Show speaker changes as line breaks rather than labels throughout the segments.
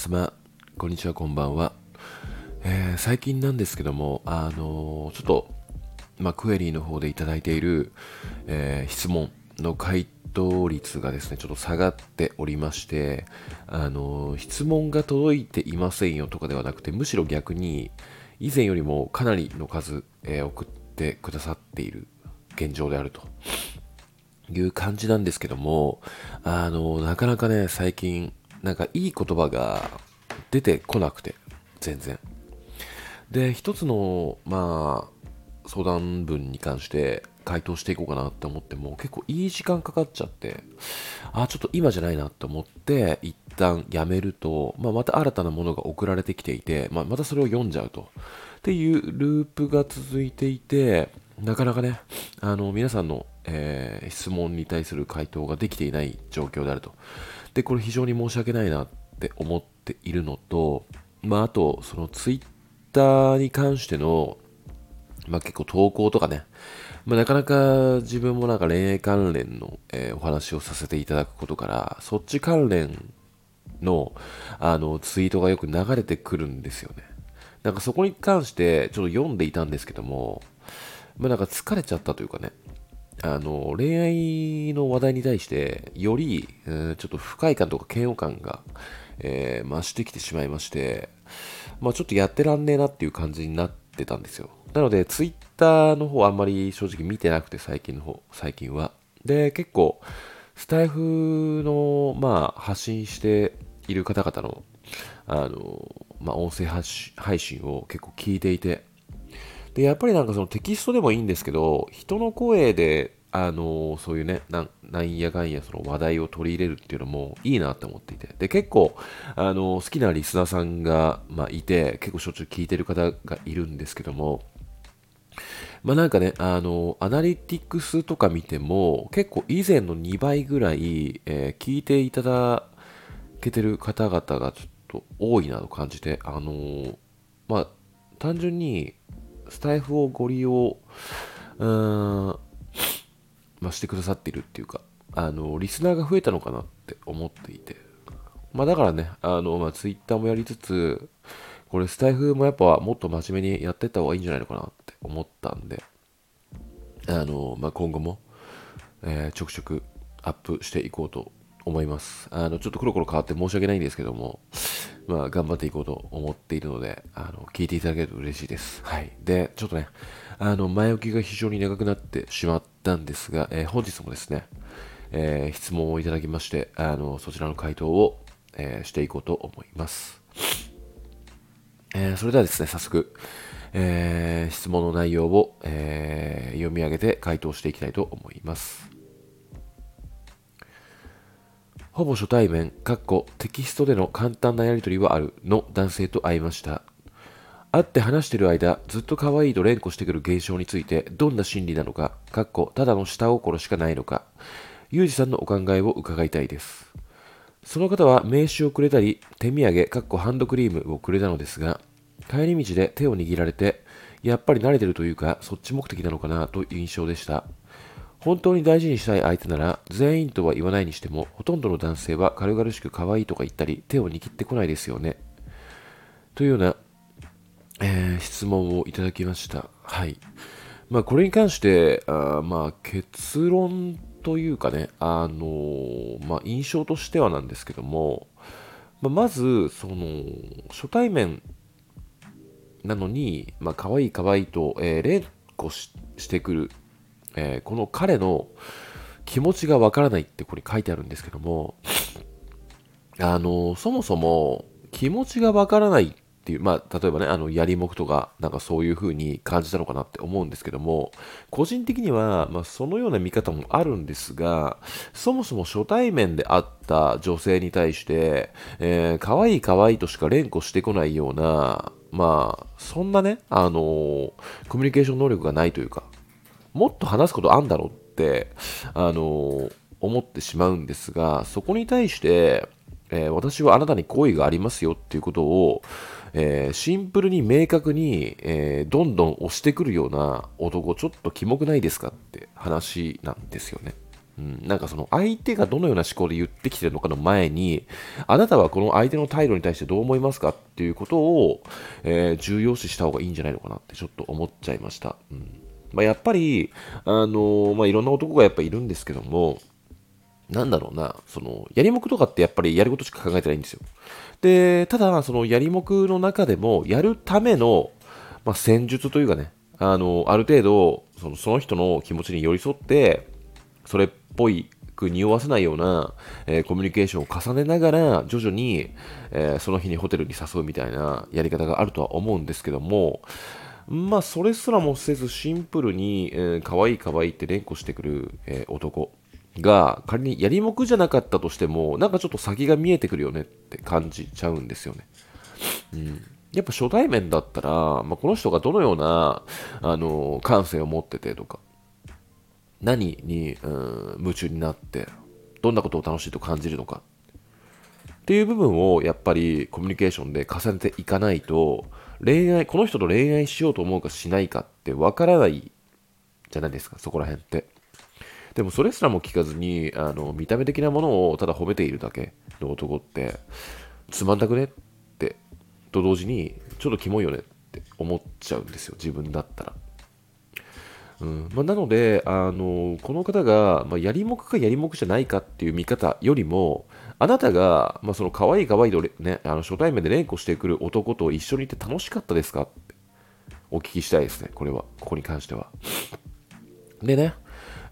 様、こんにちは、こんばんは。えー、最近なんですけども、あのー、ちょっと、まあ、クエリーの方でいただいている、えー、質問の回答率がですね、ちょっと下がっておりまして、あの質問が届いていませんよとかではなくて、むしろ逆に、以前よりもかなりの数、え送ってくださっている現状であると。いう感じなんですけども、あの、なかなかね、最近、なんかいい言葉が出てこなくて、全然。で、一つの、まあ、相談文に関して回答していこうかなって思っても、結構いい時間かかっちゃって、あ、ちょっと今じゃないなって思って、一旦やめると、まあ、また新たなものが送られてきていて、まあ、またそれを読んじゃうと。っていうループが続いていて、なかなかね、あの、皆さんの、えー、質問に対する回答ができていない状況であると。で、これ非常に申し訳ないなって思っているのと、まあ、あと、そのツイッターに関しての、まあ、結構投稿とかね、まあ、なかなか自分もなんか恋愛関連の、えー、お話をさせていただくことから、そっち関連のあのツイートがよく流れてくるんですよね。なんかそこに関してちょっと読んでいたんですけども、まあ、なんか疲れちゃったというかね、あの、恋愛の話題に対して、より、えー、ちょっと不快感とか嫌悪感が、えー、増してきてしまいまして、まあちょっとやってらんねえなっていう感じになってたんですよ。なので、ツイッターの方あんまり正直見てなくて、最近の方、最近は。で、結構、スタイフの、まあ、発信している方々の、あの、まあ、音声配信を結構聞いていて、で、やっぱりなんかそのテキストでもいいんですけど、人の声で、あのそういうねな、なんやかんやその話題を取り入れるっていうのもいいなって思っていて。で、結構、あの好きなリスナーさんが、まあ、いて、結構しょっちゅう聞いてる方がいるんですけども、まあなんかね、あの、アナリティクスとか見ても、結構以前の2倍ぐらい、えー、聞いていただけてる方々がちょっと多いなと感じて、あのまあ、単純に、スタイフをご利用、うーん、まあ、してくださっているっていうか、あの、リスナーが増えたのかなって思っていて。まあだからね、あの、まあツイッターもやりつつ、これスタイフもやっぱもっと真面目にやってった方がいいんじゃないのかなって思ったんで、あの、まあ今後も、えー、ちょくちょくアップしていこうと思います。あの、ちょっとコロコロ変わって申し訳ないんですけども、まあ、頑張っていこうと思っているので、あの、聞いていただけると嬉しいです。はい。で、ちょっとね、あの、前置きが非常に長くなってしまったんですが、えー、本日もですね、えー、質問をいただきまして、あの、そちらの回答を、えー、していこうと思います。えそれではですね、早速、え質問の内容を、え読み上げて回答していきたいと思います。ほぼ初対面、かっこテキストでの簡単なやりとりはあるの男性と会いました。会って話してる間、ずっと可愛いと連呼してくる現象について、どんな心理なのか、かっこただの下心しかないのか、ゆうじさんのお考えを伺いたいです。その方は名刺をくれたり、手土産、かっこハンドクリームをくれたのですが、帰り道で手を握られて、やっぱり慣れてるというか、そっち目的なのかなという印象でした。本当に大事にしたい相手なら、全員とは言わないにしても、ほとんどの男性は軽々しく可愛いとか言ったり、手を握ってこないですよね。というような、えー、質問をいただきました。はい。まあ、これに関して、あまあ、結論というかね、あのー、まあ、印象としてはなんですけども、まあ、まず、その、初対面なのに、まあ、可愛い可愛いと、えー、連呼してくるえー、この彼の気持ちがわからないってこれ書いてあるんですけども、あの、そもそも気持ちがわからないっていう、まあ、例えばね、あの、やりもくとか、なんかそういう風に感じたのかなって思うんですけども、個人的には、まあ、そのような見方もあるんですが、そもそも初対面で会った女性に対して、えー、可愛い可愛いとしか連呼してこないような、まあ、そんなね、あのー、コミュニケーション能力がないというか、もっと話すことあんだろうって、あの思ってしまうんですが、そこに対して、えー、私はあなたに好意がありますよっていうことを、えー、シンプルに明確に、えー、どんどん押してくるような男、ちょっとキモくないですかって話なんですよね。うん、なんかその相手がどのような思考で言ってきてるのかの前に、あなたはこの相手の態度に対してどう思いますかっていうことを、えー、重要視した方がいいんじゃないのかなってちょっと思っちゃいました。うんまあ、やっぱり、あのー、まあ、いろんな男がやっぱいるんですけども、なんだろうな、その、やりもくとかってやっぱりやることしか考えてないんですよ。で、ただ、そのやりもくの中でも、やるための、まあ、戦術というかね、あの、ある程度、そのその人の気持ちに寄り添って、それっぽいく匂わせないような、えー、コミュニケーションを重ねながら、徐々に、えー、その日にホテルに誘うみたいなやり方があるとは思うんですけども、まあ、それすらもせずシンプルに、えー、可愛い可愛いって連呼してくる、えー、男が仮にやりもくじゃなかったとしても、なんかちょっと先が見えてくるよねって感じちゃうんですよね。うん。やっぱ初対面だったら、まあ、この人がどのような、あの、感性を持っててとか、何に、うん、夢中になって、どんなことを楽しいと感じるのかっていう部分をやっぱりコミュニケーションで重ねていかないと、恋愛、この人と恋愛しようと思うかしないかってわからないじゃないですか、そこら辺って。でもそれすらも聞かずに、あの、見た目的なものをただ褒めているだけの男って、つまんなくねって、と同時に、ちょっとキモいよねって思っちゃうんですよ、自分だったら。うんまあ、なので、あのこの方が、まあ、やりもくかやりもくじゃないかっていう見方よりも、あなたが、まあ、その可愛い可愛いと、ね、あの初対面で連呼してくる男と一緒にいて楽しかったですか？ってお聞きしたいですね、これは、ここに関しては。でね、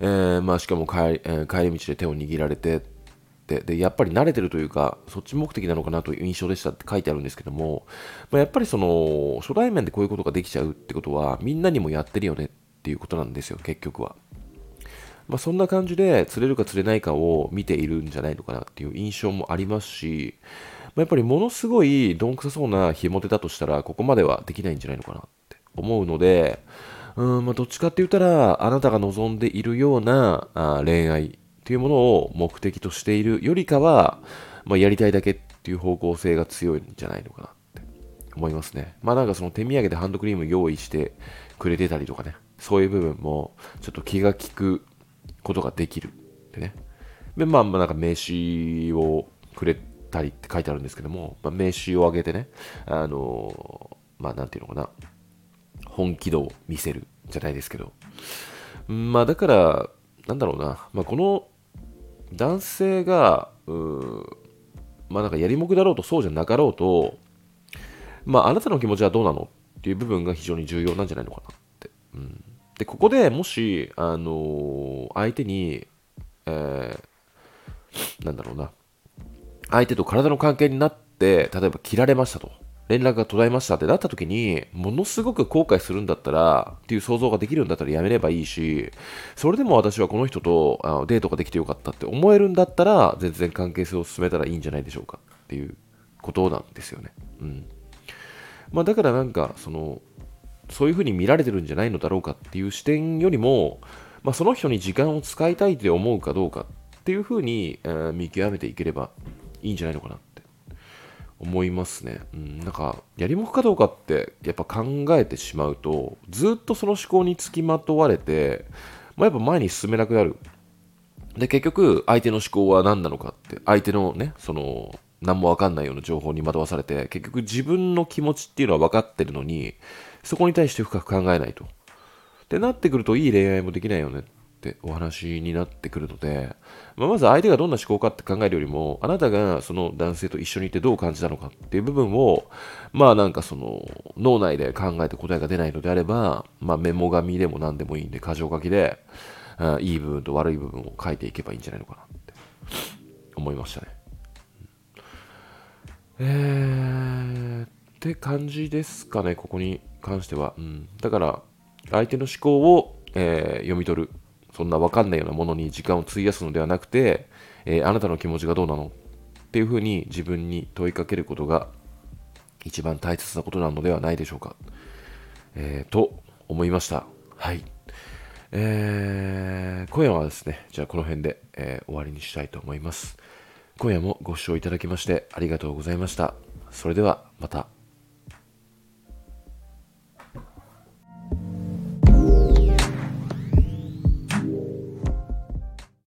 えー、まあ、しかも帰り,、えー、帰り道で手を握られてでで、やっぱり慣れてるというか、そっち目的なのかなという印象でしたって書いてあるんですけども、まあ、やっぱりその初対面でこういうことができちゃうってことは、みんなにもやってるよねっていうことなんですよ、結局は。まあ、そんな感じで釣れるか釣れないかを見ているんじゃないのかなっていう印象もありますし、まあ、やっぱりものすごいどんくさそうなひも手だとしたら、ここまではできないんじゃないのかなって思うので、うんまあ、どっちかって言ったら、あなたが望んでいるようなあ恋愛っていうものを目的としているよりかは、まあ、やりたいだけっていう方向性が強いんじゃないのかなって思いますね。まあなんかその手土産でハンドクリーム用意してくれてたりとかね、そういう部分もちょっと気が利くことができるってね。で、まあ、まあ、なんか名刺をくれたりって書いてあるんですけども、まあ、名刺をあげてね、あのー、まあ、なんていうのかな、本気度を見せるじゃないですけど。まあだから、なんだろうな、まあ、この男性が、うまあなんかやりもくだろうとそうじゃなかろうと、まああなたの気持ちはどうなのっていう部分が非常に重要なんじゃないのかなって。うん、で、ここでもし、あのー、相手に、えー、なんだろうな、相手と体の関係になって、例えば切られましたと。連絡が途絶えましたってなった時に、ものすごく後悔するんだったら、っていう想像ができるんだったらやめればいいし、それでも私はこの人とあのデートができてよかったって思えるんだったら、全然関係性を進めたらいいんじゃないでしょうかっていうことなんですよね。うん。まあだからなんか、その、そういうふうに見られてるんじゃないのだろうかっていう視点よりも、まあ、その人に時間を使いたいって思うかどうかっていうふうに、えー、見極めていければいいんじゃないのかなって思いますね。うん、なんか、やりもくかどうかってやっぱ考えてしまうと、ずっとその思考につきまとわれて、まあ、やっぱ前に進めなくなる。で、結局、相手の思考は何なのかって、相手のね、その、何もわかんないような情報に惑わされて、結局自分の気持ちっていうのは分かってるのに、そこに対して深く考えないと。ってなってくると、いい恋愛もできないよねってお話になってくるので、まあ、まず相手がどんな思考かって考えるよりも、あなたがその男性と一緒にいてどう感じたのかっていう部分を、まあなんかその脳内で考えて答えが出ないのであれば、まあメモ紙でも何でもいいんで、箇条書きで、あいい部分と悪い部分を書いていけばいいんじゃないのかなって思いましたね。えーっ、って感じですかね、ここに関しては。うん、だから、相手の思考を、えー、読み取る。そんなわかんないようなものに時間を費やすのではなくて、えー、あなたの気持ちがどうなの？っていうふうに自分に問いかけることが一番大切なことなのではないでしょうか。えー、と思いました。はい。えー、今夜はですね、じゃあこの辺で、えー、終わりにしたいと思います。今夜もご視聴いただきましてありがとうございました。それではまた。